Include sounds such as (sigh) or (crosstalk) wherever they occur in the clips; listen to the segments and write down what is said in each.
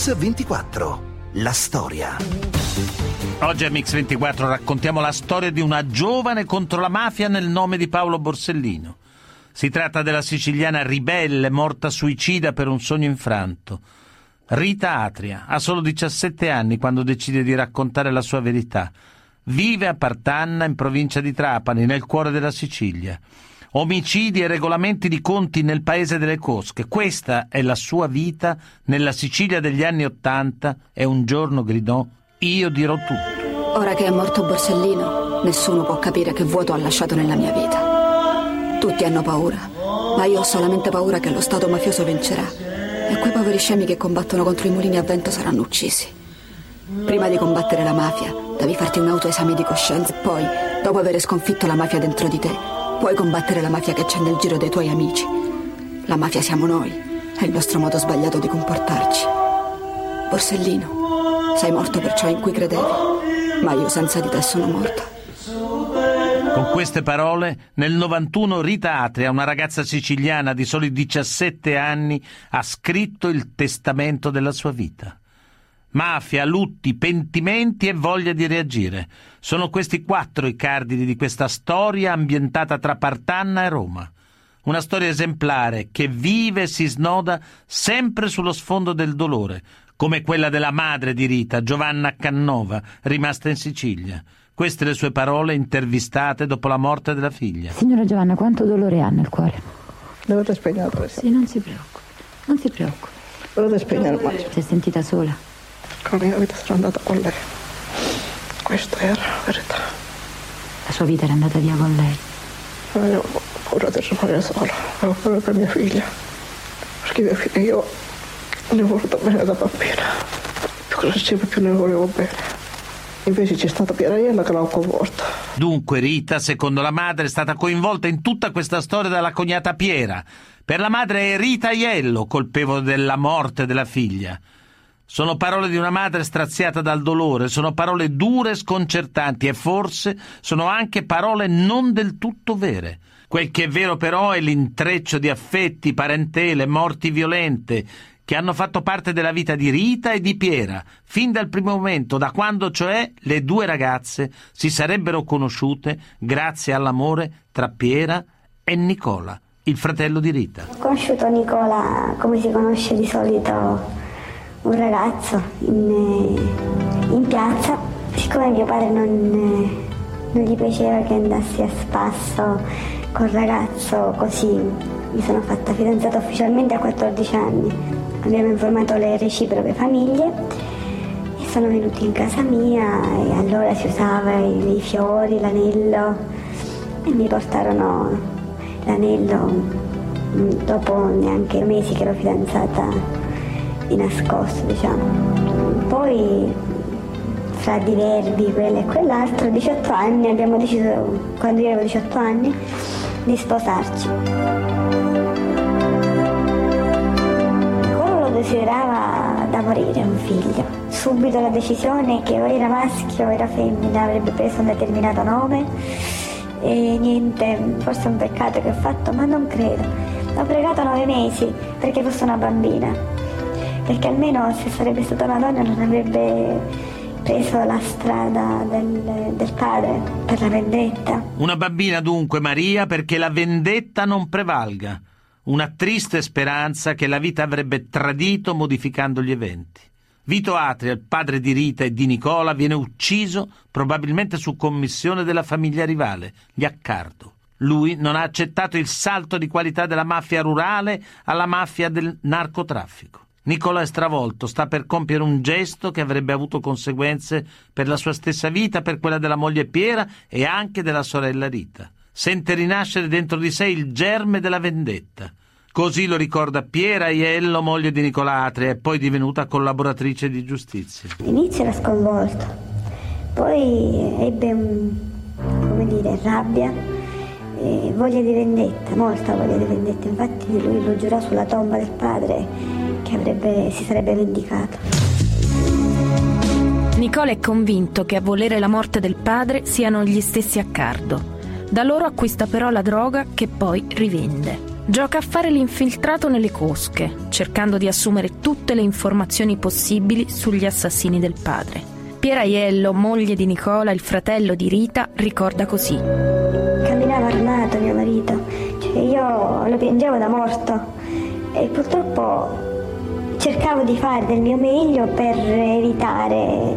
Mix 24. La storia. Oggi a Mix24 raccontiamo la storia di una giovane contro la mafia nel nome di Paolo Borsellino. Si tratta della siciliana ribelle morta suicida per un sogno infranto. Rita Atria ha solo 17 anni quando decide di raccontare la sua verità. Vive a Partanna in provincia di Trapani, nel cuore della Sicilia omicidi e regolamenti di conti nel paese delle cosche. Questa è la sua vita nella Sicilia degli anni Ottanta e un giorno gridò io dirò tutto. Ora che è morto Borsellino, nessuno può capire che vuoto ha lasciato nella mia vita. Tutti hanno paura, ma io ho solamente paura che lo Stato mafioso vincerà e quei poveri scemi che combattono contro i mulini a vento saranno uccisi. Prima di combattere la mafia, devi farti un autoesame di coscienza e poi, dopo aver sconfitto la mafia dentro di te, Puoi combattere la mafia che c'è nel giro dei tuoi amici. La mafia siamo noi. È il nostro modo sbagliato di comportarci. Borsellino, sei morto per ciò in cui credevi, ma io senza di te sono morta. Con queste parole, nel 91 Rita Atria, una ragazza siciliana di soli 17 anni, ha scritto il testamento della sua vita. Mafia, lutti, pentimenti e voglia di reagire. Sono questi quattro i cardini di questa storia ambientata tra Partanna e Roma. Una storia esemplare che vive e si snoda sempre sullo sfondo del dolore, come quella della madre di Rita, Giovanna Cannova, rimasta in Sicilia. Queste le sue parole intervistate dopo la morte della figlia. Signora Giovanna, quanto dolore ha nel cuore? Dovete spegnere. Sì, non si preoccupi. Non si preoccupi. Dovete spegnere. Si è sentita sola? Con la mia vita sono andata con lei. Questa era la verità. La sua vita era andata via con lei? Avevo paura di rimanere sola, avevo paura per mia figlia. Perché mia figlia io ne ho voluto bene da bambina. Più crescevo più ne volevo bene. Invece c'è stata Pieraiella che l'ha coinvolta. Dunque Rita, secondo la madre, è stata coinvolta in tutta questa storia dalla cognata Piera. Per la madre è Rita Aiello colpevole della morte della figlia. Sono parole di una madre straziata dal dolore, sono parole dure e sconcertanti e forse sono anche parole non del tutto vere. Quel che è vero però è l'intreccio di affetti, parentele, morti violente che hanno fatto parte della vita di Rita e di Piera, fin dal primo momento, da quando cioè le due ragazze si sarebbero conosciute grazie all'amore tra Piera e Nicola, il fratello di Rita. Ho conosciuto Nicola come si conosce di solito un ragazzo in, eh, in piazza, siccome mio padre non, eh, non, gli piaceva che andassi a spasso col ragazzo così, mi sono fatta fidanzata ufficialmente a 14 anni. Abbiamo informato le reciproche famiglie e sono venuti in casa mia e allora si usava i, i fiori, l'anello e mi portarono l'anello mm, dopo neanche mesi che ero fidanzata nascosto, diciamo. Poi fra diverbi, quello e quell'altro, a 18 anni abbiamo deciso, quando io avevo 18 anni, di sposarci. Nicola lo desiderava da morire un figlio. Subito la decisione che o era maschio o era femmina avrebbe preso un determinato nome e niente, forse è un peccato che ho fatto, ma non credo. Ho pregato nove mesi perché fosse una bambina perché almeno se sarebbe stata una donna non avrebbe preso la strada del, del, padre per la vendetta. Una bambina dunque, Maria, perché la vendetta non prevalga. Una triste speranza che la vita avrebbe tradito modificando gli eventi. Vito Atria, il padre di Rita e di Nicola, viene ucciso probabilmente su commissione della famiglia rivale, gli Accardo. Lui non ha accettato il salto di qualità della mafia rurale alla mafia del narcotraffico. Nicola è stravolto, sta per compiere un gesto che avrebbe avuto conseguenze per la sua stessa vita, per quella della moglie Piera e anche della sorella Rita. Sente rinascere dentro di sé il germe della vendetta. Così lo ricorda Piera Aiello, moglie di Nicola Atria e poi divenuta collaboratrice di giustizia. All'inizio era sconvolto, poi ebbe un, come dire, rabbia e voglia di vendetta, molta voglia di vendetta. Infatti lui lo giurò sulla tomba del padre che avrebbe, si sarebbe vendicato. Nicola è convinto che a volere la morte del padre siano gli stessi Accardo. Da loro acquista però la droga che poi rivende. Gioca a fare l'infiltrato nelle cosche, cercando di assumere tutte le informazioni possibili sugli assassini del padre. Piera Aiello, moglie di Nicola, il fratello di Rita, ricorda così. Camminava armato mio marito, cioè io lo piangevo da morto e purtroppo cercavo di fare del mio meglio per evitare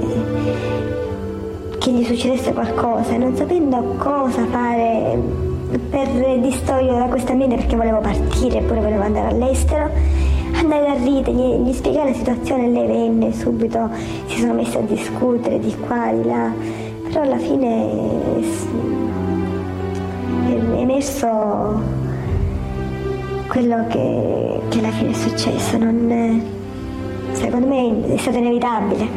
che gli succedesse qualcosa, non sapendo cosa fare per distoglierlo da questa mente perché volevo partire, eppure volevo andare all'estero. Andai da Rita, gli, gli spiegai la situazione, lei venne subito, si sono messi a discutere di qua, di là, però alla fine è emerso quello che, che alla fine è successo. Non, secondo me è stato inevitabile,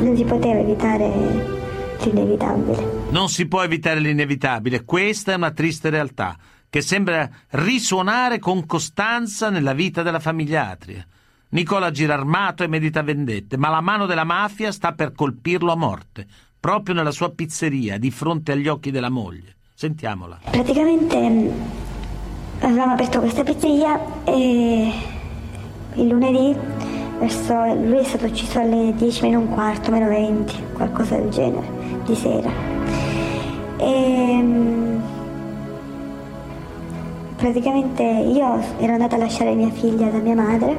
non si poteva evitare l'inevitabile. Non si può evitare l'inevitabile, questa è una triste realtà che sembra risuonare con costanza nella vita della famiglia Atria. Nicola gira armato e medita vendette, ma la mano della mafia sta per colpirlo a morte, proprio nella sua pizzeria, di fronte agli occhi della moglie. Sentiamola. Praticamente mm, avevamo aperto questa pizzeria e il lunedì verso, lui è stato ucciso alle 10 meno un quarto, meno 20, qualcosa del genere, di sera. E, ehm, praticamente io ero andata a lasciare mia figlia da mia madre,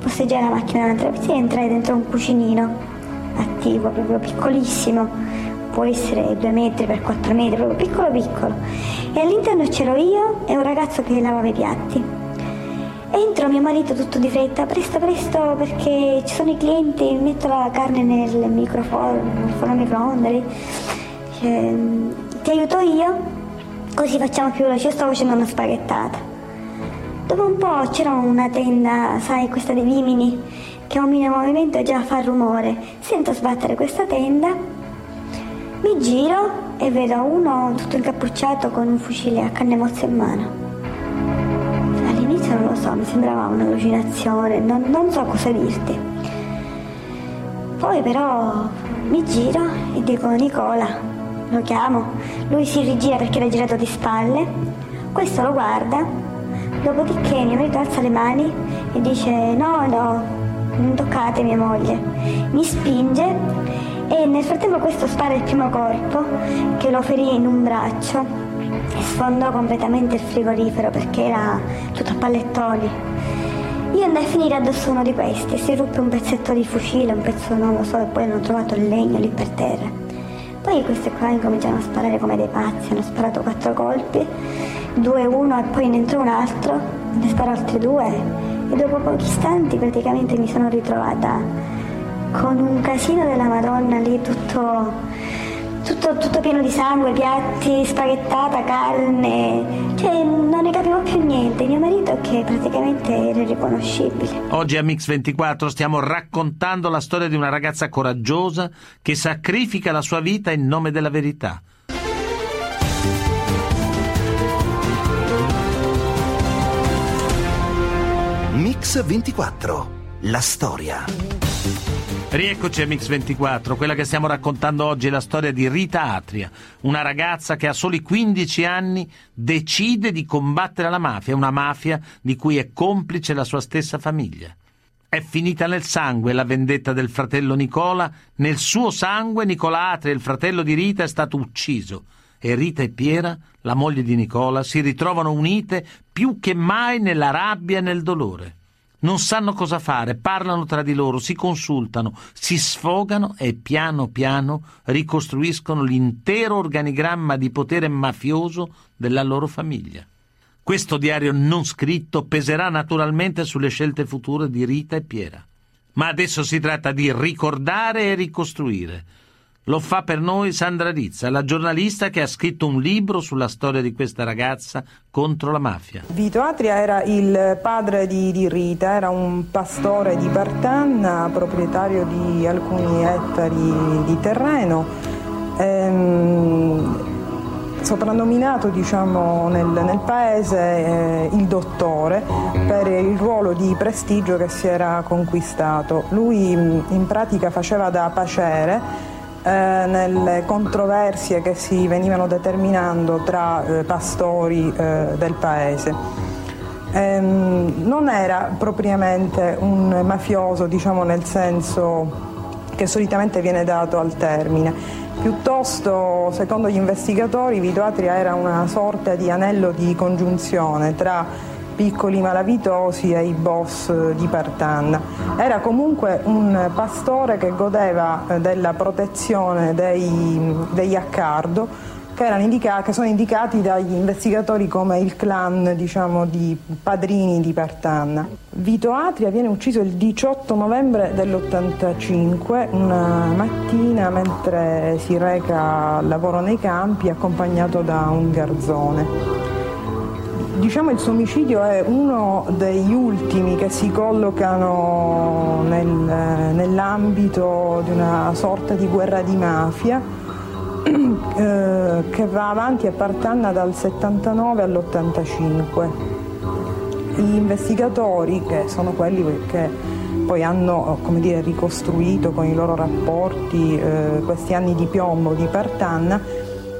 posteggiai la macchina dall'altra pizzeria e entrai dentro un cucinino attivo, proprio piccolissimo, può essere 2 metri per 4 metri, proprio piccolo piccolo. E all'interno c'ero io e un ragazzo che lavava i piatti. Entro mio marito tutto di fretta, presto presto perché ci sono i clienti, metto la carne nel microfono, nel microonde, cioè, ti aiuto io, così facciamo più veloce, io stavo facendo una spaghettata. Dopo un po' c'era una tenda, sai, questa dei vimini, che un minimo movimento già fa rumore. Sento sbattere questa tenda, mi giro e vedo uno tutto incappucciato con un fucile a canne mozze in mano so, mi sembrava un'allucinazione, non, non so cosa dirti. Poi però mi giro e dico Nicola, lo chiamo, lui si rigira perché era girato di spalle, questo lo guarda, dopodiché mio marito alza le mani e dice no, no, non toccate mia moglie, mi spinge e nel frattempo questo spara il primo corpo che lo ferì in un braccio sfondò completamente il frigorifero perché era tutto a pallettoni. Io andai a finire addosso uno di questi, si ruppe un pezzetto di fucile, un pezzo non lo so, e poi hanno trovato il legno lì per terra. Poi questi qua incominciano a sparare come dei pazzi, hanno sparato quattro colpi, due uno e poi ne entrò un altro, ne sparò altri due e dopo pochi istanti praticamente mi sono ritrovata con un casino della Madonna lì tutto tutto, tutto, pieno di sangue, piatti, spaghettata, carne, cioè non ne capivo più niente. Mio marito che praticamente era irriconoscibile. Oggi a Mix24 stiamo raccontando la storia di una ragazza coraggiosa che sacrifica la sua vita in nome della verità. Mix 24, la storia. Rieccoci a Mix24, quella che stiamo raccontando oggi è la storia di Rita Atria, una ragazza che a soli 15 anni decide di combattere la mafia, una mafia di cui è complice la sua stessa famiglia. È finita nel sangue la vendetta del fratello Nicola, nel suo sangue Nicola Atria, il fratello di Rita, è stato ucciso e Rita e Piera, la moglie di Nicola, si ritrovano unite più che mai nella rabbia e nel dolore non sanno cosa fare, parlano tra di loro, si consultano, si sfogano e piano piano ricostruiscono l'intero organigramma di potere mafioso della loro famiglia. Questo diario non scritto peserà naturalmente sulle scelte future di Rita e Piera. Ma adesso si tratta di ricordare e ricostruire, lo fa per noi Sandra Rizza, la giornalista che ha scritto un libro sulla storia di questa ragazza contro la mafia. Vito Atria era il padre di, di Rita, era un pastore di Partanna, proprietario di alcuni ettari di terreno. Ehm, soprannominato diciamo, nel, nel, paese eh, il dottore per il ruolo di prestigio che si era conquistato. Lui in pratica faceva da pacere eh, nelle controversie che si venivano determinando tra eh, pastori eh, del paese. ehm, non era propriamente un mafioso, diciamo nel senso che solitamente viene dato al termine. Piuttosto, secondo gli investigatori, Vito Atria era una sorta di anello di congiunzione tra piccoli malavitosi e i boss di Partanna. Era comunque un pastore che godeva eh, della protezione dei, degli Accardo che, indica- che, sono indicati dagli investigatori come il clan diciamo, di padrini di Partanna. Vito Atria viene ucciso il 18 novembre dell'85, una mattina mentre si reca al lavoro nei campi accompagnato da un garzone. Diciamo il omicidio è uno degli ultimi che si collocano nel, nell'ambito di una sorta di guerra di mafia (clears throat) eh, che va avanti a Partanna dal 79 all'85. Gli investigatori, che sono quelli che poi hanno dire, ricostruito con i loro rapporti eh, questi anni di piombo di Partanna,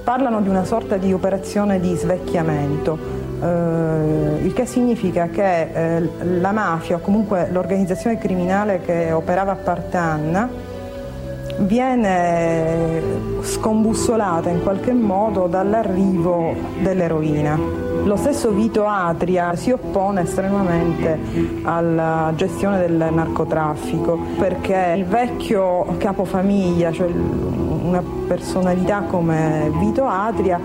parlano di una sorta di operazione di svecchiamento eh, il che significa che eh, la mafia o comunque l'organizzazione criminale che operava a Partanna viene scombussolata in qualche modo dall'arrivo dell'eroina. Lo stesso Vito Atria si oppone estremamente alla gestione del narcotraffico perché il vecchio capofamiglia, cioè una personalità come Vito Atria,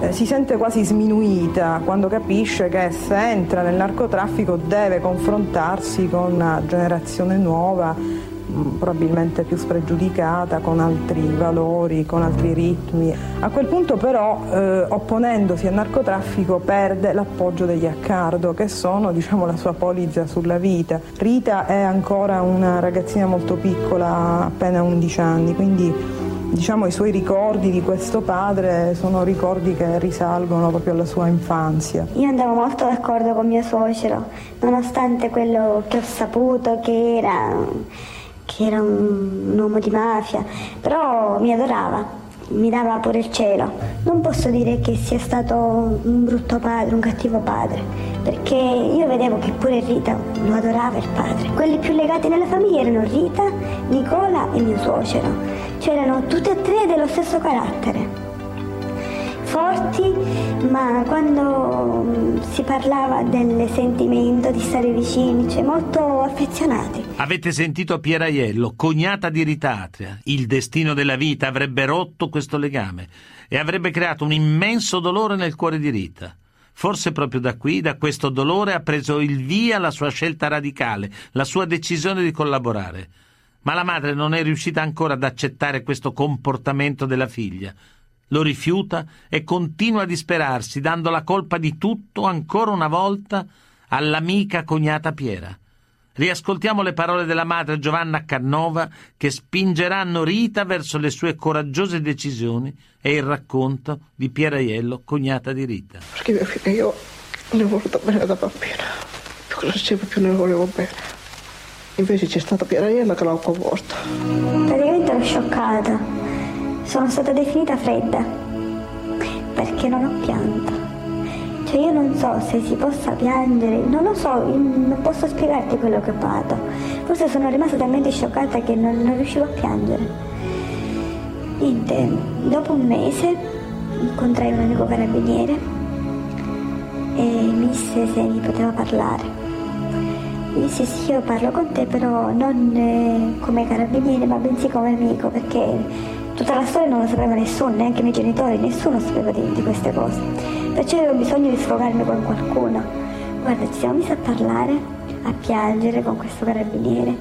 eh, si sente quasi sminuita quando capisce che se entra nel narcotraffico deve confrontarsi con una generazione nuova mm, probabilmente più spregiudicata, con altri valori, con altri ritmi. A quel punto però, eh, opponendosi al narcotraffico, perde l'appoggio degli Accardo, che sono diciamo, la sua polizza sulla vita. Rita è ancora una ragazzina molto piccola, appena 11 anni, quindi diciamo, i suoi ricordi di questo padre sono ricordi che risalgono proprio alla sua infanzia. Io andavo molto d'accordo con mio suocero, nonostante quello che ho saputo che era, che era un, un uomo di mafia, però mi adorava mi dava pure il cielo. Non posso dire che sia stato un brutto padre, un cattivo padre, perché io vedevo che pure Rita lo adorava il padre. Quelli più legati nella famiglia erano Rita, Nicola e mio suocero. C'erano tutti e tre dello stesso carattere forti, ma quando mm, si parlava del sentimento di stare vicini, cioè molto affezionati. Avete sentito Pieraiello, cognata di Ritatria. Il destino della vita avrebbe rotto questo legame e avrebbe creato un immenso dolore nel cuore di Rita. Forse proprio da qui, da questo dolore, ha preso il via la sua scelta radicale, la sua decisione di collaborare. Ma la madre non è riuscita ancora ad accettare questo comportamento della figlia lo rifiuta e continua a disperarsi, dando la colpa di tutto ancora una volta all'amica cognata Piera. Riascoltiamo le parole della madre Giovanna Cannova che spingeranno Rita verso le sue coraggiose decisioni e il racconto di Pieraiello, cognata di Rita. Perché mia figlia io ne ho voluta bene da bambina, più sempre più ne volevo bene. Invece c'è stata Pieraiello che l'ha comporta. Praticamente ero scioccata sono stata definita fredda perché non ho pianto. Cioè io non so se si possa piangere, non lo so, non posso spiegarti quello che ho provato. Forse sono rimasta talmente scioccata che non, non riuscivo a piangere. Niente, dopo un mese incontrai un amico carabiniere e mi disse se mi poteva parlare. Mi disse sì, io parlo con te, però non eh, come carabiniere, ma bensì come amico, perché Tutta la storia non lo sapeva nessuno, neanche i miei genitori, nessuno sapeva di, di queste cose. Perciò avevo bisogno di sfogarmi con qualcuno. Guarda, ci siamo messi a parlare, a piangere con questo carabiniere.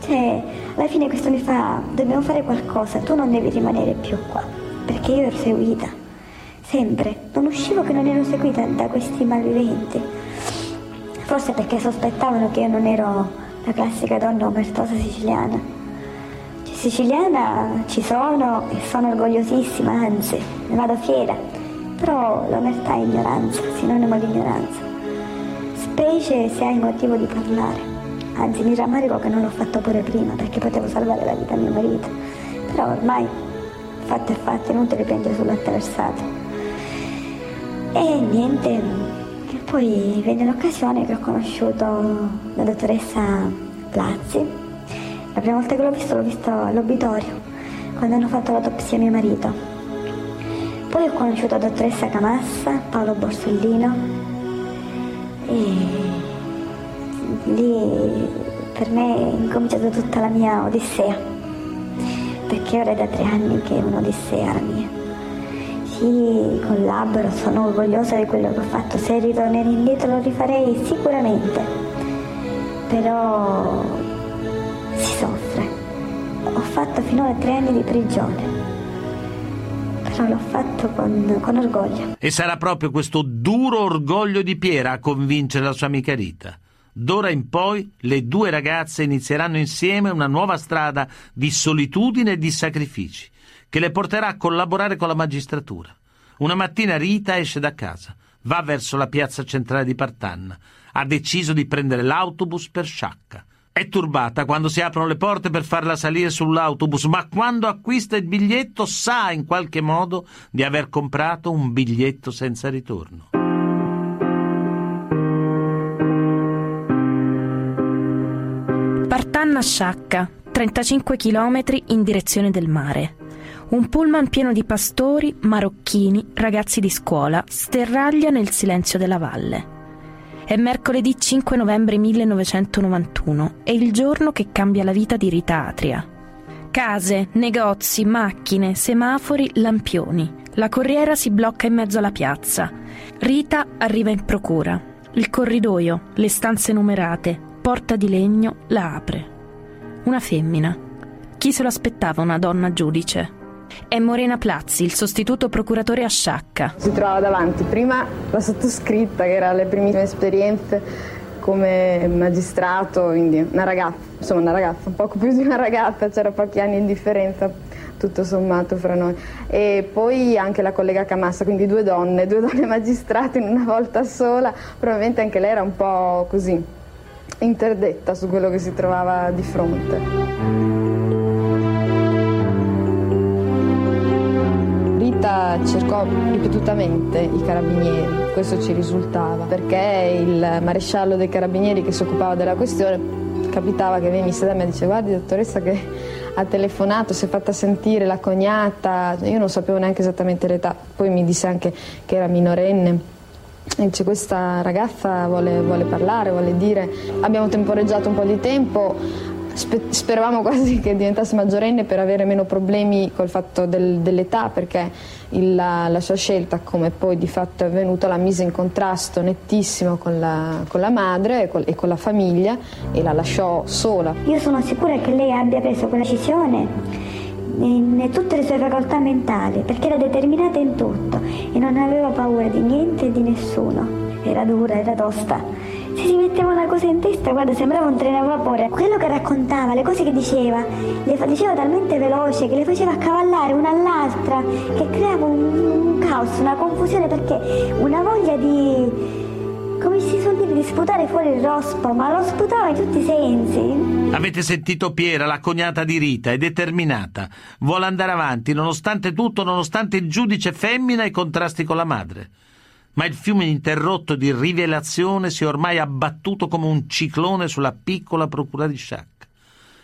Cioè, alla fine questo mi fa, dobbiamo fare qualcosa, tu non devi rimanere più qua, perché io ero seguita, sempre. Non uscivo che non ero seguita da questi malviventi. Forse perché sospettavano che io non ero la classica donna omertosa siciliana Siciliana ci sono e sono orgogliosissima, anzi, ne vado fiera, però l'omertà è ignoranza, sinonimo di ignoranza, specie se hai motivo di parlare. Anzi, mi rammarico che non l'ho fatto pure prima perché potevo salvare la vita a mio marito, però ormai fatto è fatto, inutile piangere sul latte versato. E niente, poi venne l'occasione che ho conosciuto la dottoressa Plazzi. La prima volta che l'ho visto l'ho visto all'obitorio, quando hanno fatto l'autopsia a mio marito. Poi ho conosciuto la dottoressa Camassa, Paolo Borsellino e lì per me è incominciata tutta la mia odissea, perché ora è da tre anni che è un'odissea la mia. Sì, collaboro, sono orgogliosa di quello che ho fatto, se ritornerei indietro lo rifarei sicuramente, però. Ho fatto finora tre anni di prigione, però l'ho fatto con, con orgoglio. E sarà proprio questo duro orgoglio di Piera a convincere la sua amica Rita. D'ora in poi le due ragazze inizieranno insieme una nuova strada di solitudine e di sacrifici, che le porterà a collaborare con la magistratura. Una mattina Rita esce da casa, va verso la piazza centrale di Partanna, ha deciso di prendere l'autobus per Sciacca. È turbata quando si aprono le porte per farla salire sull'autobus, ma quando acquista il biglietto sa in qualche modo di aver comprato un biglietto senza ritorno. Partanna Sciacca, 35 km in direzione del mare. Un pullman pieno di pastori, marocchini, ragazzi di scuola sterraglia nel silenzio della valle. È mercoledì 5 novembre 1991, è il giorno che cambia la vita di Rita Atria. Case, negozi, macchine, semafori, lampioni. La corriera si blocca in mezzo alla piazza. Rita arriva in procura. Il corridoio, le stanze numerate, porta di legno la apre. Una femmina. Chi se lo aspettava una donna giudice? È Morena Plazzi, il sostituto procuratore a Sciacca. Si trovava davanti prima la sottoscritta, che era le primissime esperienze come magistrato, quindi una ragazza, insomma una ragazza, un poco più di una ragazza, c'era pochi anni di differenza tutto sommato fra noi. E poi anche la collega Camassa, quindi due donne, due donne magistrate in una volta sola, probabilmente anche lei era un po' così, interdetta su quello che si trovava di fronte. Cercò ripetutamente i carabinieri, questo ci risultava, perché il maresciallo dei carabinieri che si occupava della questione capitava che venisse da me e dice guardi dottoressa che ha telefonato, si è fatta sentire la cognata, io non sapevo neanche esattamente l'età, poi mi disse anche che era minorenne. E dice questa ragazza vuole, vuole parlare, vuole dire, abbiamo temporeggiato un po' di tempo, speravamo (laughs) quasi che diventasse maggiorenne per avere meno problemi col fatto del, dell'età perché il, la, la, sua scelta come poi di fatto è avvenuta la mise in contrasto nettissimo con la, con la madre e con, e con, la famiglia e la lasciò sola. Io sono sicura che lei abbia preso quella decisione in tutte le sue facoltà mentali perché era determinata in tutto e non aveva paura di niente e di nessuno. Era dura, era tosta si metteva una cosa in testa, guarda, sembrava un treno a vapore. Quello che raccontava, le cose che diceva, le diceva talmente veloce che le faceva accavallare una all'altra, che creava un, un caos, una confusione perché una voglia di come si suol dire, di sputare fuori il rospo, ma lo sputava in tutti i sensi. Avete sentito Piera, la cognata di Rita, è determinata. Vuole andare avanti, nonostante tutto, nonostante il giudice femmina e i contrasti con la madre ma il fiume ininterrotto di rivelazione si è ormai abbattuto come un ciclone sulla piccola procura di Sciacca.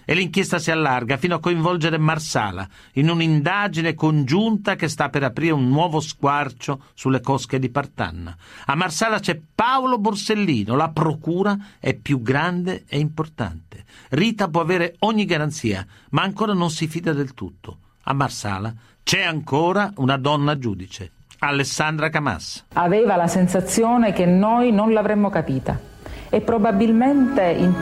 E l'inchiesta si allarga fino a coinvolgere Marsala in un'indagine congiunta che sta per aprire un nuovo squarcio sulle cosche di Partanna. A Marsala c'è Paolo Borsellino, la procura è più grande e importante. Rita può avere ogni garanzia, ma ancora non si fida del tutto. A Marsala c'è ancora una donna giudice. Alessandra Camas. Aveva la sensazione che noi non l'avremmo capita. E probabilmente in,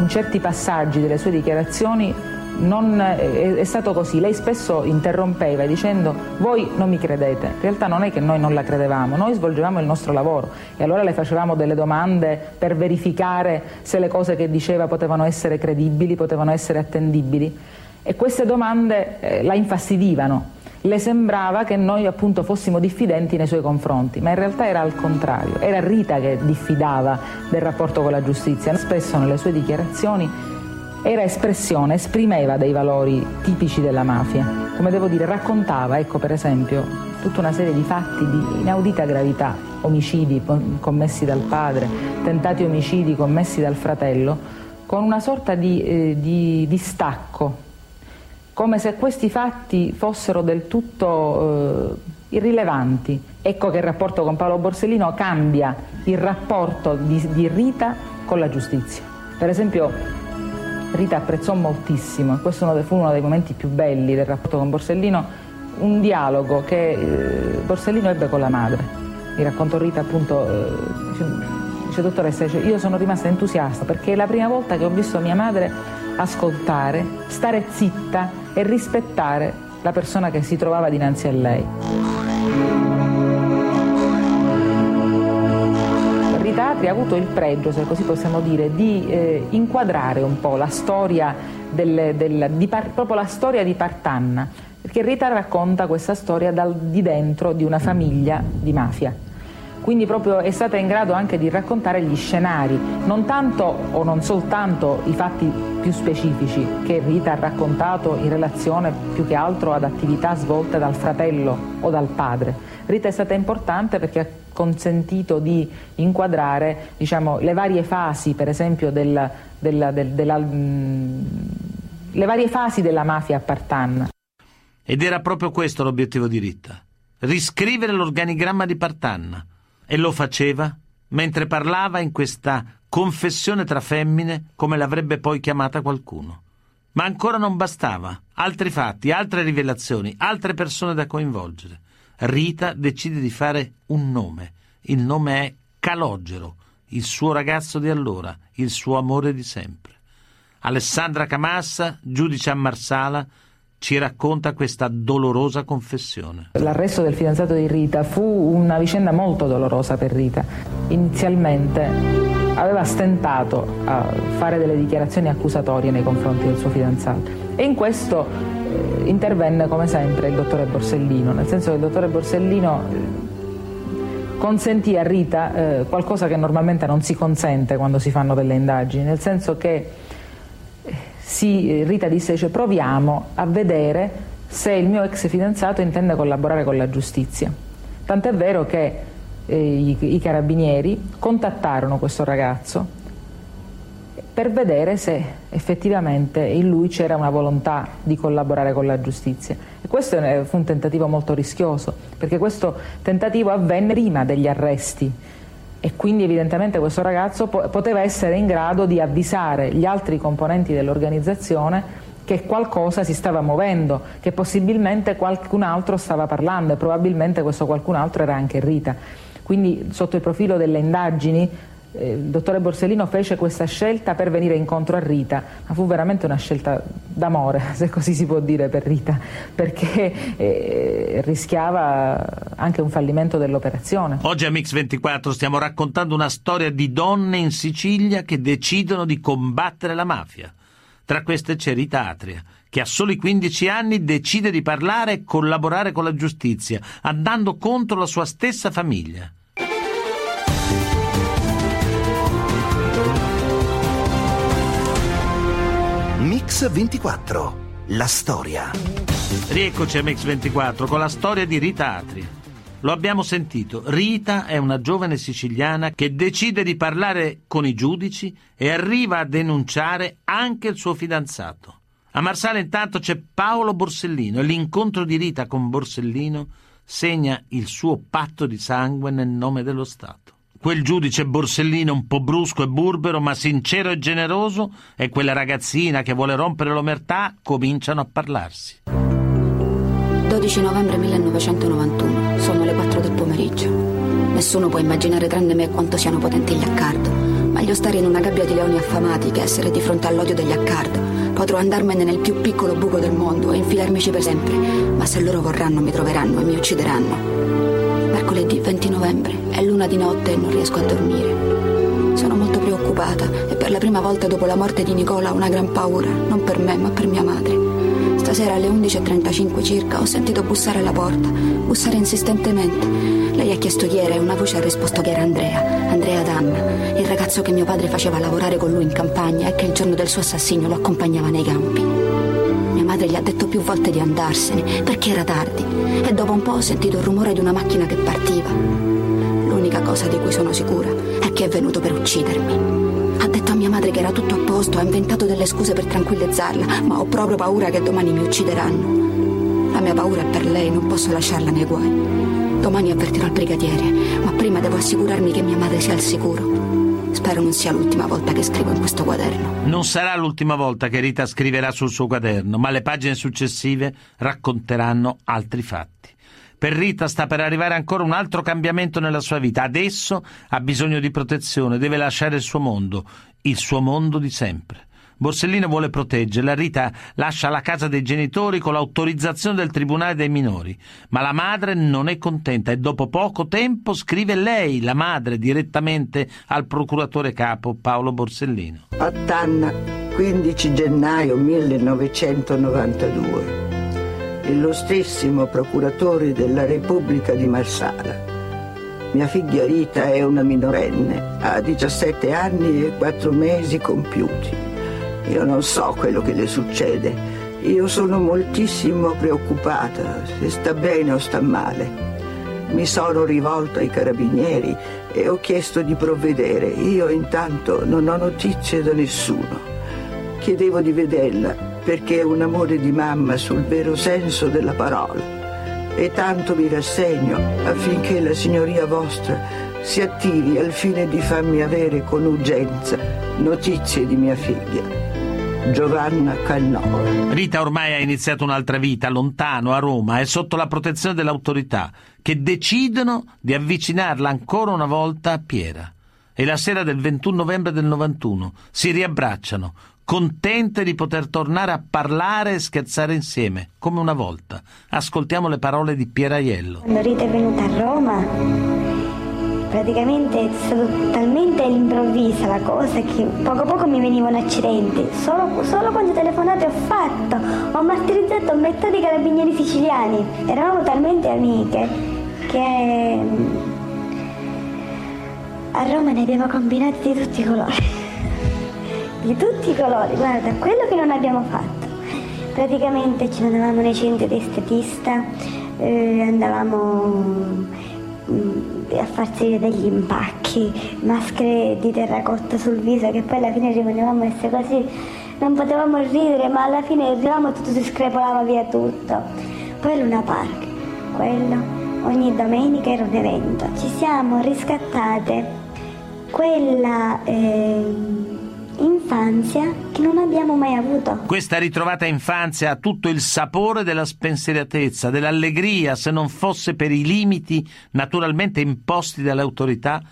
in certi passaggi delle sue dichiarazioni non è, è, stato così, lei spesso interrompeva dicendo voi non mi credete, in realtà non è che noi non la credevamo, noi svolgevamo il nostro lavoro. E allora le facevamo delle domande per verificare se le cose che diceva potevano essere credibili, potevano essere attendibili. E queste domande eh, la infastidivano le sembrava che noi appunto fossimo diffidenti nei suoi confronti, ma in realtà era al contrario, era Rita che diffidava del rapporto con la giustizia, spesso nelle sue dichiarazioni era espressione, esprimeva dei valori tipici della mafia. come devo dire, raccontava, ecco per esempio, tutta una serie di fatti di inaudita gravità, omicidi commessi dal padre, tentati omicidi commessi dal fratello, con una sorta di, eh, di distacco, come se questi fatti fossero del tutto eh, irrilevanti. Ecco che il rapporto con Paolo Borsellino cambia il rapporto di, di Rita con la giustizia. Per esempio Rita apprezzò moltissimo, e questo fu uno dei momenti più belli del rapporto con Borsellino, un dialogo che eh, Borsellino ebbe con la madre. Mi raccontò Rita appunto, eh, dice, dice dottoressa, dice, io sono rimasta entusiasta perché è la prima volta che ho visto mia madre ascoltare, stare zitta e rispettare la persona che si trovava dinanzi a lei. Rita Atri ha avuto il pregio, se così possiamo dire, di eh, inquadrare un po' la storia, del, del, di par, proprio la storia di Partanna, perché Rita racconta questa storia dal, di dentro di una famiglia di mafia. Quindi proprio è stata in grado anche di raccontare gli scenari, non tanto o non soltanto i fatti più specifici che Rita ha raccontato in relazione più che altro ad attività svolte dal fratello o dal padre. Rita è stata importante perché ha consentito di inquadrare diciamo, le varie fasi, per esempio, del, della, del, della, mh, le varie fasi della mafia a Partanna. Ed era proprio questo l'obiettivo di Rita, riscrivere l'organigramma di Partanna. E lo faceva mentre parlava in questa confessione tra femmine come l'avrebbe poi chiamata qualcuno. Ma ancora non bastava. Altri fatti, altre rivelazioni, altre persone da coinvolgere. Rita decide di fare un nome. Il nome è Calogero, il suo ragazzo di allora, il suo amore di sempre. Alessandra Camassa, giudice a Marsala, ci racconta questa dolorosa confessione. L'arresto del fidanzato di Rita fu una vicenda molto dolorosa per Rita. Inizialmente aveva stentato a fare delle dichiarazioni accusatorie nei confronti del suo fidanzato e in questo eh, intervenne come sempre il dottore Borsellino, nel senso che il dottore Borsellino eh, consentì a Rita eh, qualcosa che normalmente non si consente quando si fanno delle indagini, nel senso che si, Rita disse cioè, proviamo a vedere se il mio ex fidanzato intende collaborare con la giustizia. Tant'è vero che eh, i, i carabinieri contattarono questo ragazzo per vedere se effettivamente in lui c'era una volontà di collaborare con la giustizia. E questo fu un tentativo molto rischioso, perché questo tentativo avvenne prima degli arresti e quindi evidentemente questo ragazzo poteva essere in grado di avvisare gli altri componenti dell'organizzazione che qualcosa si stava muovendo, che possibilmente qualcun altro stava parlando e probabilmente questo qualcun altro era anche Rita. Quindi sotto il profilo delle indagini eh, il dottore Borsellino fece questa scelta per venire incontro a Rita, ma fu veramente una scelta d'amore, (laughs) se così si può dire per Rita, perché eh, rischiava anche un fallimento dell'operazione. Oggi a Mix24 stiamo raccontando una storia di donne in Sicilia che decidono di combattere la mafia. Tra queste c'è Rita Atria, che a soli 15 anni decide di parlare e collaborare con la giustizia, andando contro la sua stessa famiglia. Mix 24. La storia. Rieccoci a Mix 24 con la storia di Rita Atri. Lo abbiamo sentito, Rita è una giovane siciliana che decide di parlare con i giudici e arriva a denunciare anche il suo fidanzato. A Marsala intanto c'è Paolo Borsellino e l'incontro di Rita con Borsellino segna il suo patto di sangue nel nome dello Stato. Quel giudice Borsellino un po' brusco e burbero, ma sincero e generoso, e quella ragazzina che vuole rompere l'omertà cominciano a parlarsi. 12 novembre 1991, sono le 4 del pomeriggio. Nessuno può immaginare tranne me quanto siano potenti gli accardo. Meglio stare in una gabbia di leoni affamati che essere di fronte all'odio degli accardo. Potrò andarmene nel più piccolo buco del mondo e infilarmici per sempre, ma se loro vorranno mi troveranno e mi uccideranno mercoledì 20 novembre, è luna di notte e non riesco a dormire. Sono molto preoccupata e per la prima volta dopo la morte di Nicola ho una gran paura, non per me ma per mia madre. Stasera alle 11.35 circa ho sentito bussare alla porta, bussare insistentemente. Lei ha chiesto chi era e una voce ha risposto che era Andrea, Andrea Danna, il ragazzo che mio padre faceva lavorare con lui in campagna e che il giorno del suo assassinio lo accompagnava nei campi madre gli ha detto più volte di andarsene perché era tardi e dopo un po' ho sentito il rumore di una macchina che partiva. Cosa di cui sono sicura è che è venuto per uccidermi. Ha detto a mia madre che era tutto a posto, ha inventato delle scuse per tranquillizzarla, ma ho proprio paura che domani mi uccideranno. La mia paura è per lei, non posso lasciarla nei guai. Domani avvertirò il brigadiere, ma prima devo assicurarmi che mia madre sia al sicuro. Spero non sia l'ultima volta che scrivo in questo quaderno. Non sarà l'ultima volta che Rita scriverà sul suo quaderno, ma le pagine successive racconteranno altri fatti. Per Rita sta per arrivare ancora un altro cambiamento nella sua vita. Adesso ha bisogno di protezione, deve lasciare il suo mondo, il suo mondo di sempre. Borsellino vuole proteggerla, Rita lascia la casa dei genitori con l'autorizzazione del Tribunale dei minori, ma la madre non è contenta e dopo poco tempo scrive lei, la madre, direttamente al procuratore capo Paolo Borsellino. A Tanna, 15 gennaio 1992. Illustissimo procuratore della Repubblica di Marsala. Mia figlia Rita è una minorenne, ha 17 anni e 4 mesi compiuti. Io non so quello che le succede. Io sono moltissimo preoccupata se sta bene o sta male. Mi sono rivolto ai carabinieri e ho chiesto di provvedere. Io intanto non ho notizie da nessuno. Chiedevo di vederla perché è un amore di mamma sul vero senso della parola. E tanto mi rassegno affinché la signoria vostra si attivi al fine di farmi avere con urgenza notizie di mia figlia. Giovanna Cannova. Rita ormai ha iniziato un'altra vita lontano a Roma e sotto la protezione delle autorità che decidono di avvicinarla ancora una volta a Piera. E la sera del 21 novembre del 91 si riabbracciano, contente di poter tornare a parlare e scherzare insieme, come una volta. Ascoltiamo le parole di Piera Aiello. Quando Rita è venuta a Roma praticamente è stato talmente all'improvvisa la cosa che poco a poco mi venivano accidenti. Solo, solo quando telefonate ho fatto, ho martirizzato metà i carabinieri siciliani. Eravamo talmente amiche che mm, a Roma ne abbiamo combinati di tutti i colori. Di tutti i colori, guarda, quello che non abbiamo fatto. Praticamente ci andavamo nei centri di estetista, eh, andavamo Mm, a farsi degli impacchi, maschere di terracotta sul viso che poi alla fine rimanevamo essere così, non potevamo ridere ma alla fine arrivavamo e tutto si screpolava via tutto. Poi Luna Park, quello, ogni domenica era un evento, ci siamo riscattate quella... Eh, infanzia che non abbiamo mai avuto. Questa ritrovata infanzia ha tutto il sapore della spensieratezza, dell'allegria, se non fosse per i limiti naturalmente imposti dalle autorità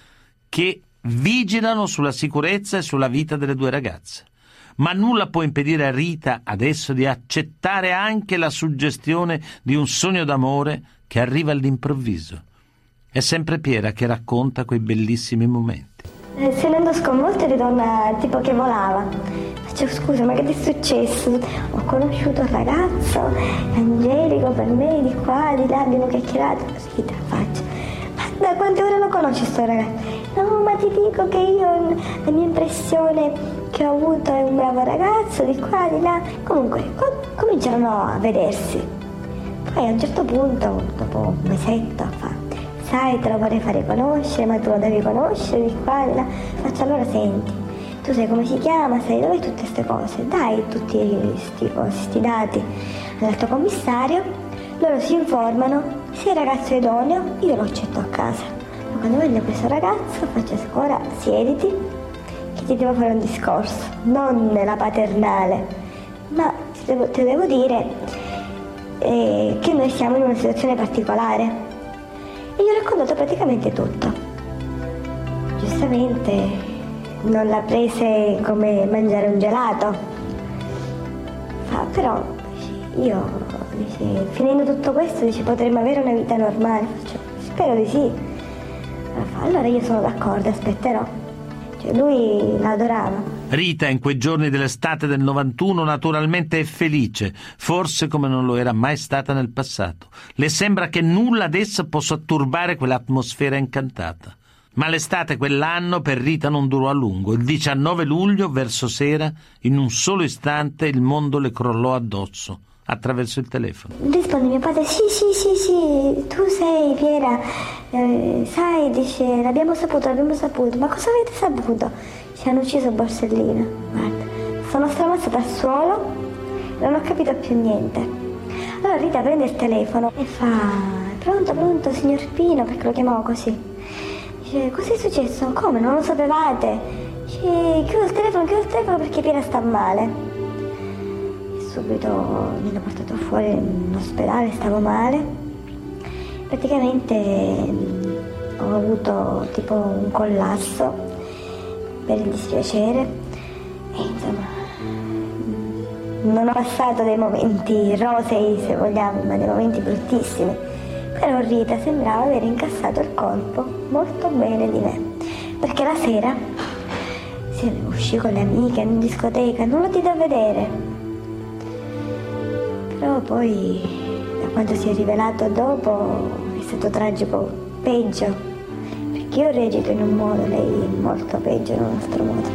che vigilano sulla sicurezza e sulla vita delle due ragazze. Ma nulla può impedire a Rita adesso di accettare anche la suggestione di un sogno d'amore che arriva all'improvviso. È sempre Piera che racconta quei bellissimi momenti. Eh, se ne ando sconvolta ritorna tipo che volava. Faccio scusa, ma che ti è successo? Ho conosciuto un ragazzo, angelico per me, di qua, di là, abbiamo chiacchierato, così te la faccio. Ma da quante ore lo conosci questo ragazzo? No, ma ti dico che io, la mia impressione che ho avuto è un bravo ragazzo, di qua, di là. Comunque, co- cominciarono a vedersi. Poi a un certo punto, dopo un mesetto, fa sai, te lo vorrei fare conoscere, ma tu lo devi conoscere di là. Faccio allora senti, tu sai come si chiama, sai dove tutte queste cose, dai tutti questi dati all'alto commissario, loro si informano, se il ragazzo è idoneo, io lo accetto a casa. Ma quando vedo questo ragazzo faccio ora siediti, che ti devo fare un discorso, non la paternale, ma ti devo, devo dire eh, che noi siamo in una situazione particolare e gli ho raccontato praticamente tutto. Giustamente non l'ha prese come mangiare un gelato. Fa, però io, dice, finendo tutto questo, dice, potremmo avere una vita normale. Faccio, spero di sì. Allora io sono d'accordo, aspetterò. Cioè, lui l'adorava. Rita in quei giorni dell'estate del 91 naturalmente è felice, forse come non lo era mai stata nel passato. Le sembra che nulla adesso possa turbare quell'atmosfera incantata. Ma l'estate quell'anno per Rita non durò a lungo. Il 19 luglio, verso sera, in un solo istante il mondo le crollò addosso. attraverso il telefono. Risponde mio padre, sì, sì, sì, sì, tu sei Piera, eh, sai, dice, l'abbiamo saputo, l'abbiamo saputo, ma cosa avete saputo? Ci hanno ucciso Borsellino, guarda, sono stramazzata al suolo, non ho capito più niente. Allora Rita prende il telefono e fa, pronto, pronto, signor Pino, perché lo chiamavo così. Dice, cos'è successo? Come, non lo sapevate? Dice, chiudo il telefono, chiudo il telefono perché Piera sta male subito mi hanno portato fuori in ospedale, stavo male. Praticamente ho avuto tipo un collasso per il dispiacere e insomma non ho passato dei momenti rosei se vogliamo, ma dei momenti bruttissimi. Però Rita sembrava aver incassato il colpo molto bene di me, perché la sera si uscì con le amiche in discoteca, non lo ti da vedere, però poi, da quanto si è rivelato dopo, è stato tragico, peggio. Io recito in un modo, lei molto peggio in un altro modo.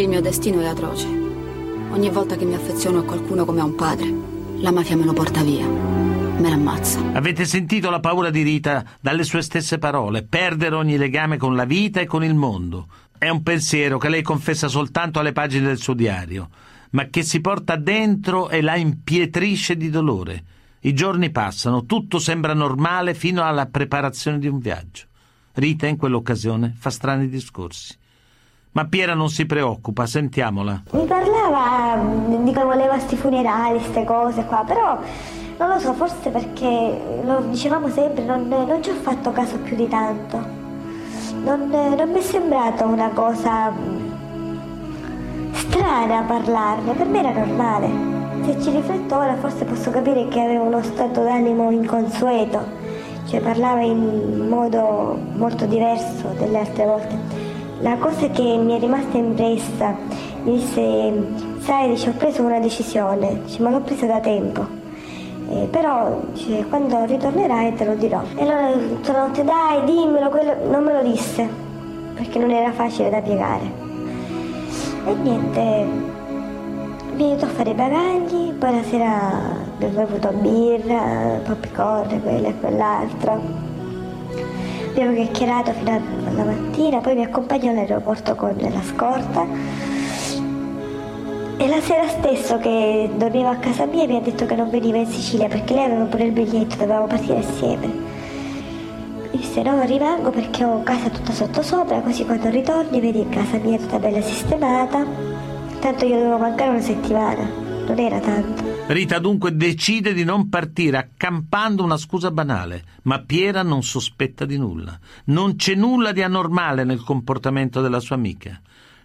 Il mio destino è atroce. Ogni volta che mi affeziono a qualcuno come a un padre, la mafia me lo porta via. Me l'ammazza. Avete sentito la paura di Rita dalle sue stesse parole, perdere ogni legame con la vita e con il mondo. È un pensiero che lei confessa soltanto alle pagine del suo diario ma che si porta dentro e la impietrisce di dolore. I giorni passano, tutto sembra normale fino alla preparazione di un viaggio. Rita in quell'occasione fa strani discorsi. Ma Piera non si preoccupa, sentiamola. Mi parlava mm, di come voleva sti funerali, queste cose qua, però non lo so, forse perché lo dicevamo sempre, non, non ci ho fatto caso più di tanto. Non, non mi è sembrata una cosa strana a parlarne, per me era normale. Se ci rifletto ora forse posso capire che aveva uno stato d'animo inconsueto, cioè parlava in modo molto diverso delle altre volte. La cosa che mi è rimasta impressa, mi disse, sai, dice, ho preso una decisione, dice, ma l'ho presa da tempo. Eh, però dice, quando ritornerai te lo dirò. E allora tutta notte dai, dimmelo, quello... non me lo disse, perché non era facile da piegare. E niente, mi aiutò a fare i bagagli, poi la sera abbiamo bevuto birra, popcorn, quello e quell'altro. Abbiamo chiacchierato fino alla mattina, poi mi accompagnò all'aeroporto con la scorta. E la sera stesso che dormivo a casa mia mi ha detto che non veniva in Sicilia perché lei aveva pure il biglietto, dovevamo partire assieme disse no rimango perché ho casa tutta sotto sopra così quando ritorni vedi casa mia tutta bella sistemata tanto io dovevo mancare una settimana non era tanto Rita dunque decide di non partire accampando una scusa banale, ma Piera non sospetta di nulla. Non c'è nulla di anormale nel comportamento della sua amica.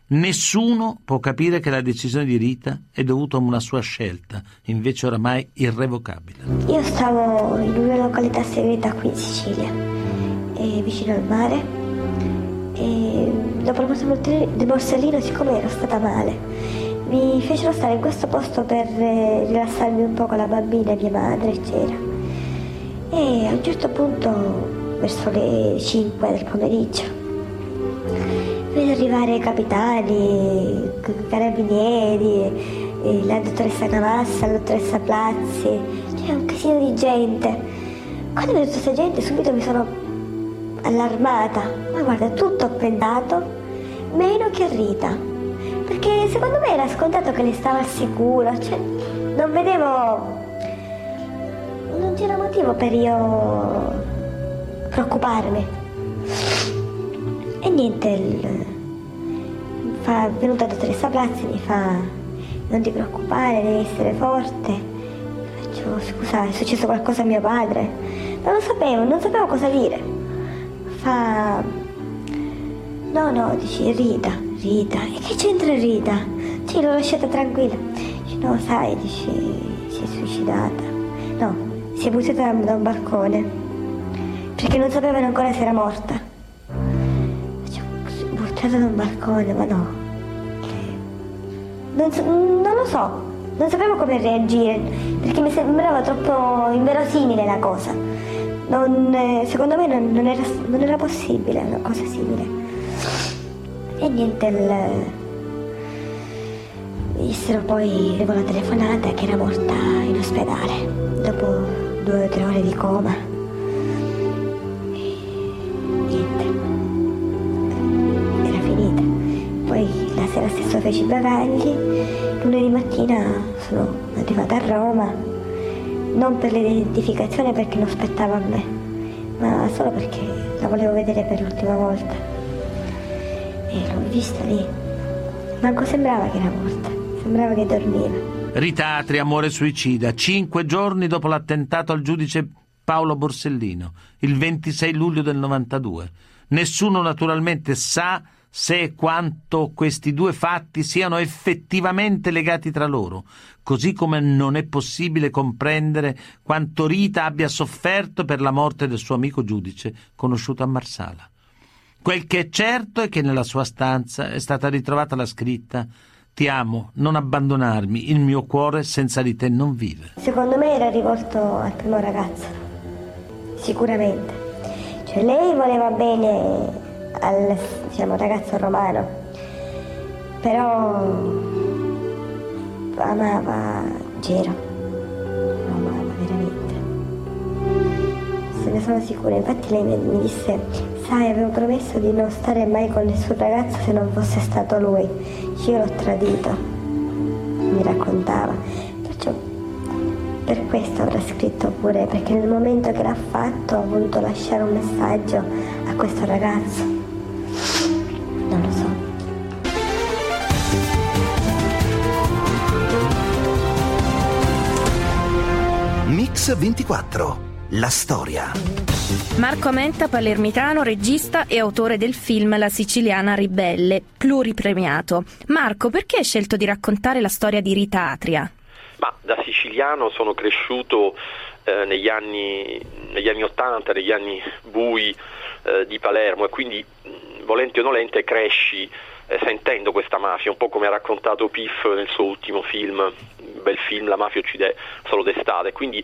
Nessuno può capire che la decisione di Rita è dovuta a una sua scelta, invece oramai irrevocabile. Io stavo in una località segreta qui in Sicilia vicino al mare e la morte di Borsellino siccome ero stata male. Mi fecero stare in questo posto per eh, rilassarmi un po' con la bambina mia madre eccetera. E a un certo punto verso le 5 del pomeriggio vedo arrivare capitani, carabinieri, la dottoressa Cavassa, la dottoressa Plazzi, c'è un casino di gente. Quando vedo tutta questa gente subito mi sono allarmata, ma guarda, tutto appendato, meno che Rita. Perché secondo me era scontato che lei stava al sicuro, cioè non vedevo... non c'era motivo per io preoccuparmi. E niente, il... fa, venuta la dottoressa Plazzi mi fa non ti preoccupare, devi essere forte. Faccio, scusa, è successo qualcosa a mio padre. Non lo sapevo, non sapevo cosa dire fa... No, no, dici Rita, Rita. E che c'entra Rita? Sì, l'ho lasciata tranquilla. Dici, no, sai, dici, si è suicidata. No, si è buttata da un balcone. Perché non sapevano ancora se era morta. Dici, buttata da un balcone, ma no. Non, so, non lo so, non sapevo come reagire, perché mi sembrava troppo inverosimile la cosa non, eh, secondo me non, non, era, non, era, possibile una cosa simile. E niente, il, dissero poi dopo la telefonata che era morta in ospedale dopo due o tre ore di coma. E niente. Era finita. Poi la sera stesso feci i bagagli. Lunedì mattina sono arrivata a Roma. Non per l'identificazione perché non aspettava a me, ma solo perché la volevo vedere per l'ultima volta. E l'ho vista lì. Manco sembrava che era morta, sembrava che dormiva. Rita Atri, amore suicida, cinque giorni dopo l'attentato al giudice Paolo Borsellino, il 26 luglio del 92. Nessuno naturalmente sa se e quanto questi due fatti siano effettivamente legati tra loro, così come non è possibile comprendere quanto Rita abbia sofferto per la morte del suo amico giudice conosciuto a Marsala. Quel che è certo è che nella sua stanza è stata ritrovata la scritta Ti amo, non abbandonarmi, il mio cuore senza di te non vive. Secondo me era rivolto al primo ragazzo, sicuramente. Cioè lei voleva bene al diciamo, ragazzo romano, però amava Gero, lo amava veramente. Se ne sono sicura, infatti lei mi disse, sai avevo promesso di non stare mai con nessun ragazzo se non fosse stato lui, io l'ho tradito, mi raccontava, perciò per questo avrà scritto pure, perché nel momento che l'ha fatto ho voluto lasciare un messaggio a questo ragazzo. Mix 24. La storia. Marco Amenta, palermitano, regista e autore del film La siciliana ribelle, pluripremiato. Marco, perché hai scelto di raccontare la storia di Rita Atria? Ma da siciliano sono cresciuto eh, negli, anni, negli anni 80, negli anni bui eh, di Palermo e quindi volente o nolente cresci eh, sentendo questa mafia, un po' come ha raccontato Piff nel suo ultimo film, bel film La mafia uccide solo d'estate, quindi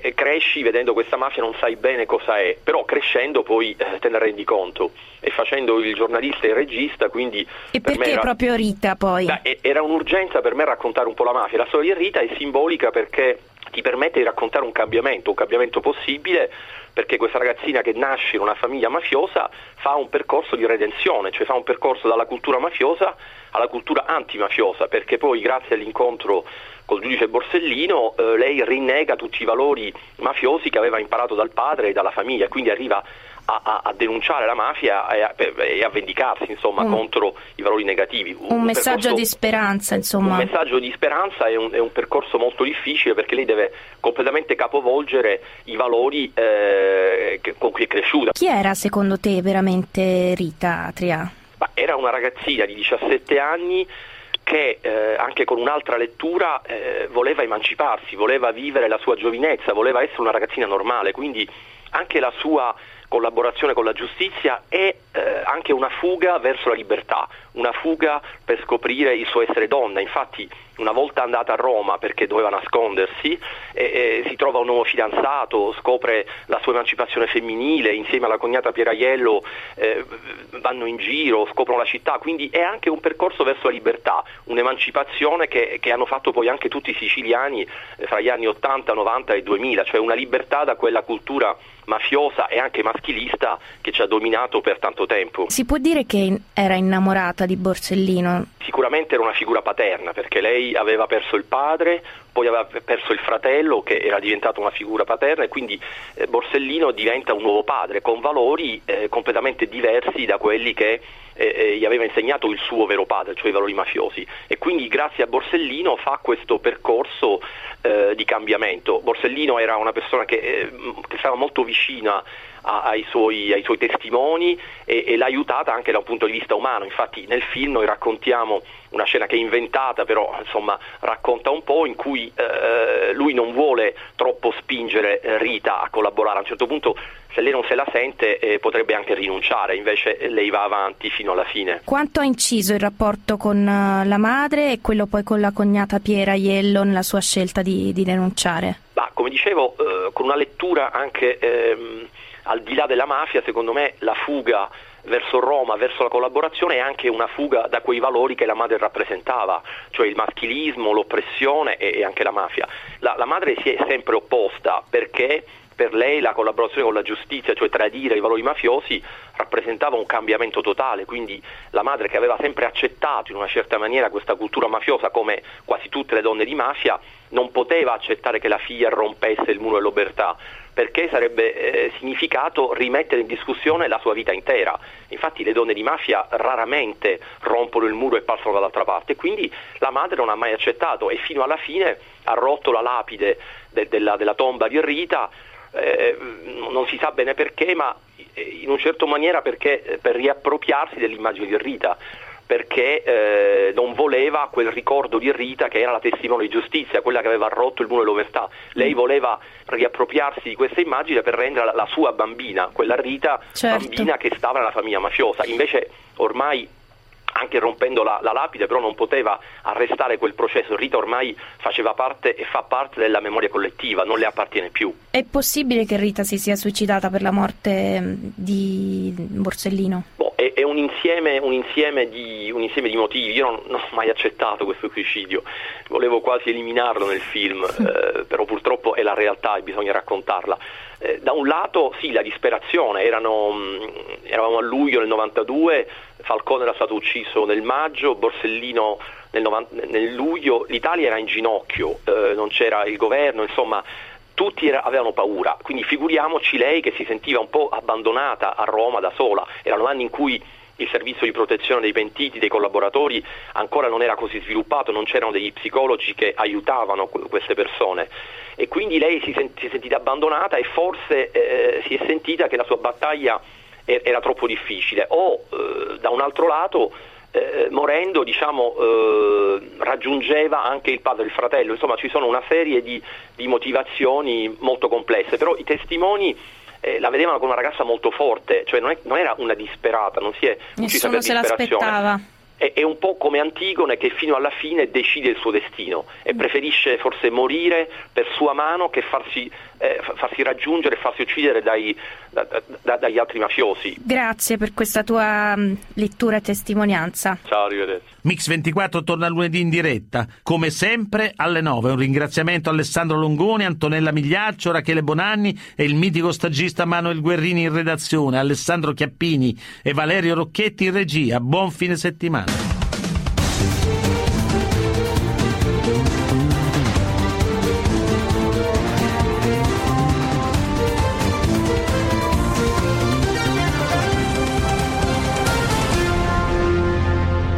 eh, cresci vedendo questa mafia non sai bene cosa è, però crescendo poi eh, te ne rendi conto e facendo il giornalista e il regista quindi... E per perché era, proprio Rita poi? Beh, era un'urgenza per me raccontare un po' la mafia, la storia di Rita è simbolica perché ti permette di raccontare un cambiamento, un cambiamento possibile perché questa ragazzina che nasce in una famiglia mafiosa fa un percorso di redenzione, cioè fa un percorso dalla cultura mafiosa alla cultura antimafiosa, perché poi grazie all'incontro col giudice Borsellino eh, lei rinnega tutti i valori mafiosi che aveva imparato dal padre e dalla famiglia, quindi arriva a, a, denunciare la mafia e a, e a vendicarsi insomma, mm. contro i valori negativi. Un, un messaggio percorso, di speranza, insomma. Un messaggio di speranza è un, è un, percorso molto difficile perché lei deve completamente capovolgere i valori eh, con cui è cresciuta. Chi era secondo te veramente Rita Atria? Ma era una ragazzina di 17 anni che eh, anche con un'altra lettura eh, voleva emanciparsi, voleva vivere la sua giovinezza, voleva essere una ragazzina normale, quindi anche la sua collaborazione con la giustizia è eh, anche una fuga verso la libertà, una fuga per scoprire il suo essere donna. Infatti una volta andata a Roma perché doveva nascondersi, eh, eh, si trova un nuovo fidanzato, scopre la sua emancipazione femminile, insieme alla cognata Pieraiello eh, vanno in giro, scoprono la città, quindi è anche un percorso verso la libertà, un'emancipazione che, che hanno fatto poi anche tutti i siciliani eh, fra gli anni 80, 90 e 2000, cioè una libertà da quella cultura mafiosa e anche maschilista che ci ha dominato per tanto tempo. Si può dire che era innamorata di Borsellino? Sicuramente era una figura paterna perché lei aveva perso il padre, poi aveva perso il fratello che era diventato una figura paterna e quindi eh, Borsellino diventa un nuovo padre con valori eh, completamente diversi da quelli che eh, eh, gli aveva insegnato il suo vero padre, cioè i valori mafiosi e quindi grazie a Borsellino fa questo percorso eh, di cambiamento. Borsellino era una persona che, eh, che stava molto vicina ai suoi, ai, suoi, testimoni e, e, l'ha aiutata anche da un punto di vista umano. Infatti nel film noi raccontiamo una scena che è inventata, però insomma racconta un po' in cui eh, lui non vuole troppo spingere Rita a collaborare. A un certo punto se lei non se la sente eh, potrebbe anche rinunciare, invece lei va avanti fino alla fine. Quanto ha inciso il rapporto con la madre e quello poi con la cognata Piera Iello nella sua scelta di, di denunciare? Bah, come dicevo, eh, con una lettura anche ehm, al di là della mafia, secondo me la fuga verso Roma, verso la collaborazione è anche una fuga da quei valori che la madre rappresentava, cioè il maschilismo, l'oppressione e, e anche la mafia. La, la madre si è sempre opposta perché per lei la collaborazione con la giustizia, cioè tradire i valori mafiosi, rappresentava un cambiamento totale, quindi la madre che aveva sempre accettato in una certa maniera questa cultura mafiosa come quasi tutte le donne di mafia, non poteva accettare che la figlia rompesse il muro dell'obertà, perché sarebbe eh, significato rimettere in discussione la sua vita intera. Infatti le donne di mafia raramente rompono il muro e passano dall'altra parte, quindi la madre non ha mai accettato e fino alla fine ha rotto la lapide de- della, della tomba di Rita eh, non si sa bene perché, ma in una certa maniera perché, eh, per riappropriarsi dell'immagine di Rita perché eh, non voleva quel ricordo di Rita che era la testimone di giustizia, quella che aveva rotto il muro dell'omertà. Lei voleva riappropriarsi di questa immagine per rendere la, la sua bambina, quella Rita, certo. bambina che stava nella famiglia mafiosa. Invece ormai anche rompendo la, la, lapide, però non poteva arrestare quel processo. Rita ormai faceva parte e fa parte della memoria collettiva, non le appartiene più. È possibile che Rita si sia suicidata per la morte mm, di Borsellino? Boh, è, è un, insieme, un, insieme di, un, insieme, di, motivi. Io non, non, ho mai accettato questo suicidio, volevo quasi eliminarlo nel film, (laughs) eh, però purtroppo è la realtà e bisogna raccontarla. Eh, da un lato sì, la disperazione, Erano, mm, eravamo a luglio del 92, Falcone era stato ucciso nel maggio, Borsellino nel, 90, nel luglio, l'Italia era in ginocchio, eh, non c'era il governo, insomma tutti era, avevano paura, quindi figuriamoci lei che si sentiva un po' abbandonata a Roma da sola, erano anni in cui il servizio di protezione dei pentiti, dei collaboratori ancora non era così sviluppato, non c'erano degli psicologi che aiutavano queste persone. E quindi lei si, sent- si è sentita abbandonata e forse eh, si è sentita che la sua battaglia era troppo difficile. O eh, da un altro lato eh, morendo diciamo, eh, raggiungeva anche il padre e il fratello, insomma ci sono una serie di, di motivazioni molto complesse, però i testimoni eh, la vedevano come una ragazza molto forte, cioè non, è, non era una disperata, non si è uccisa per se l'aspettava è, un po' come Antigone che fino alla fine decide il suo destino e preferisce forse morire per sua mano che farsi, eh, farsi raggiungere e farsi uccidere dai, da, da, dagli altri mafiosi. Grazie per questa tua um, lettura e testimonianza. Ciao, arrivederci. Mix 24 torna lunedì in diretta, come sempre alle 9. Un ringraziamento a Alessandro Longoni, Antonella Migliaccio, Rachele Bonanni e il mitico stagista Manuel Guerrini in redazione, Alessandro Chiappini e Valerio Rocchetti in regia. Buon fine settimana.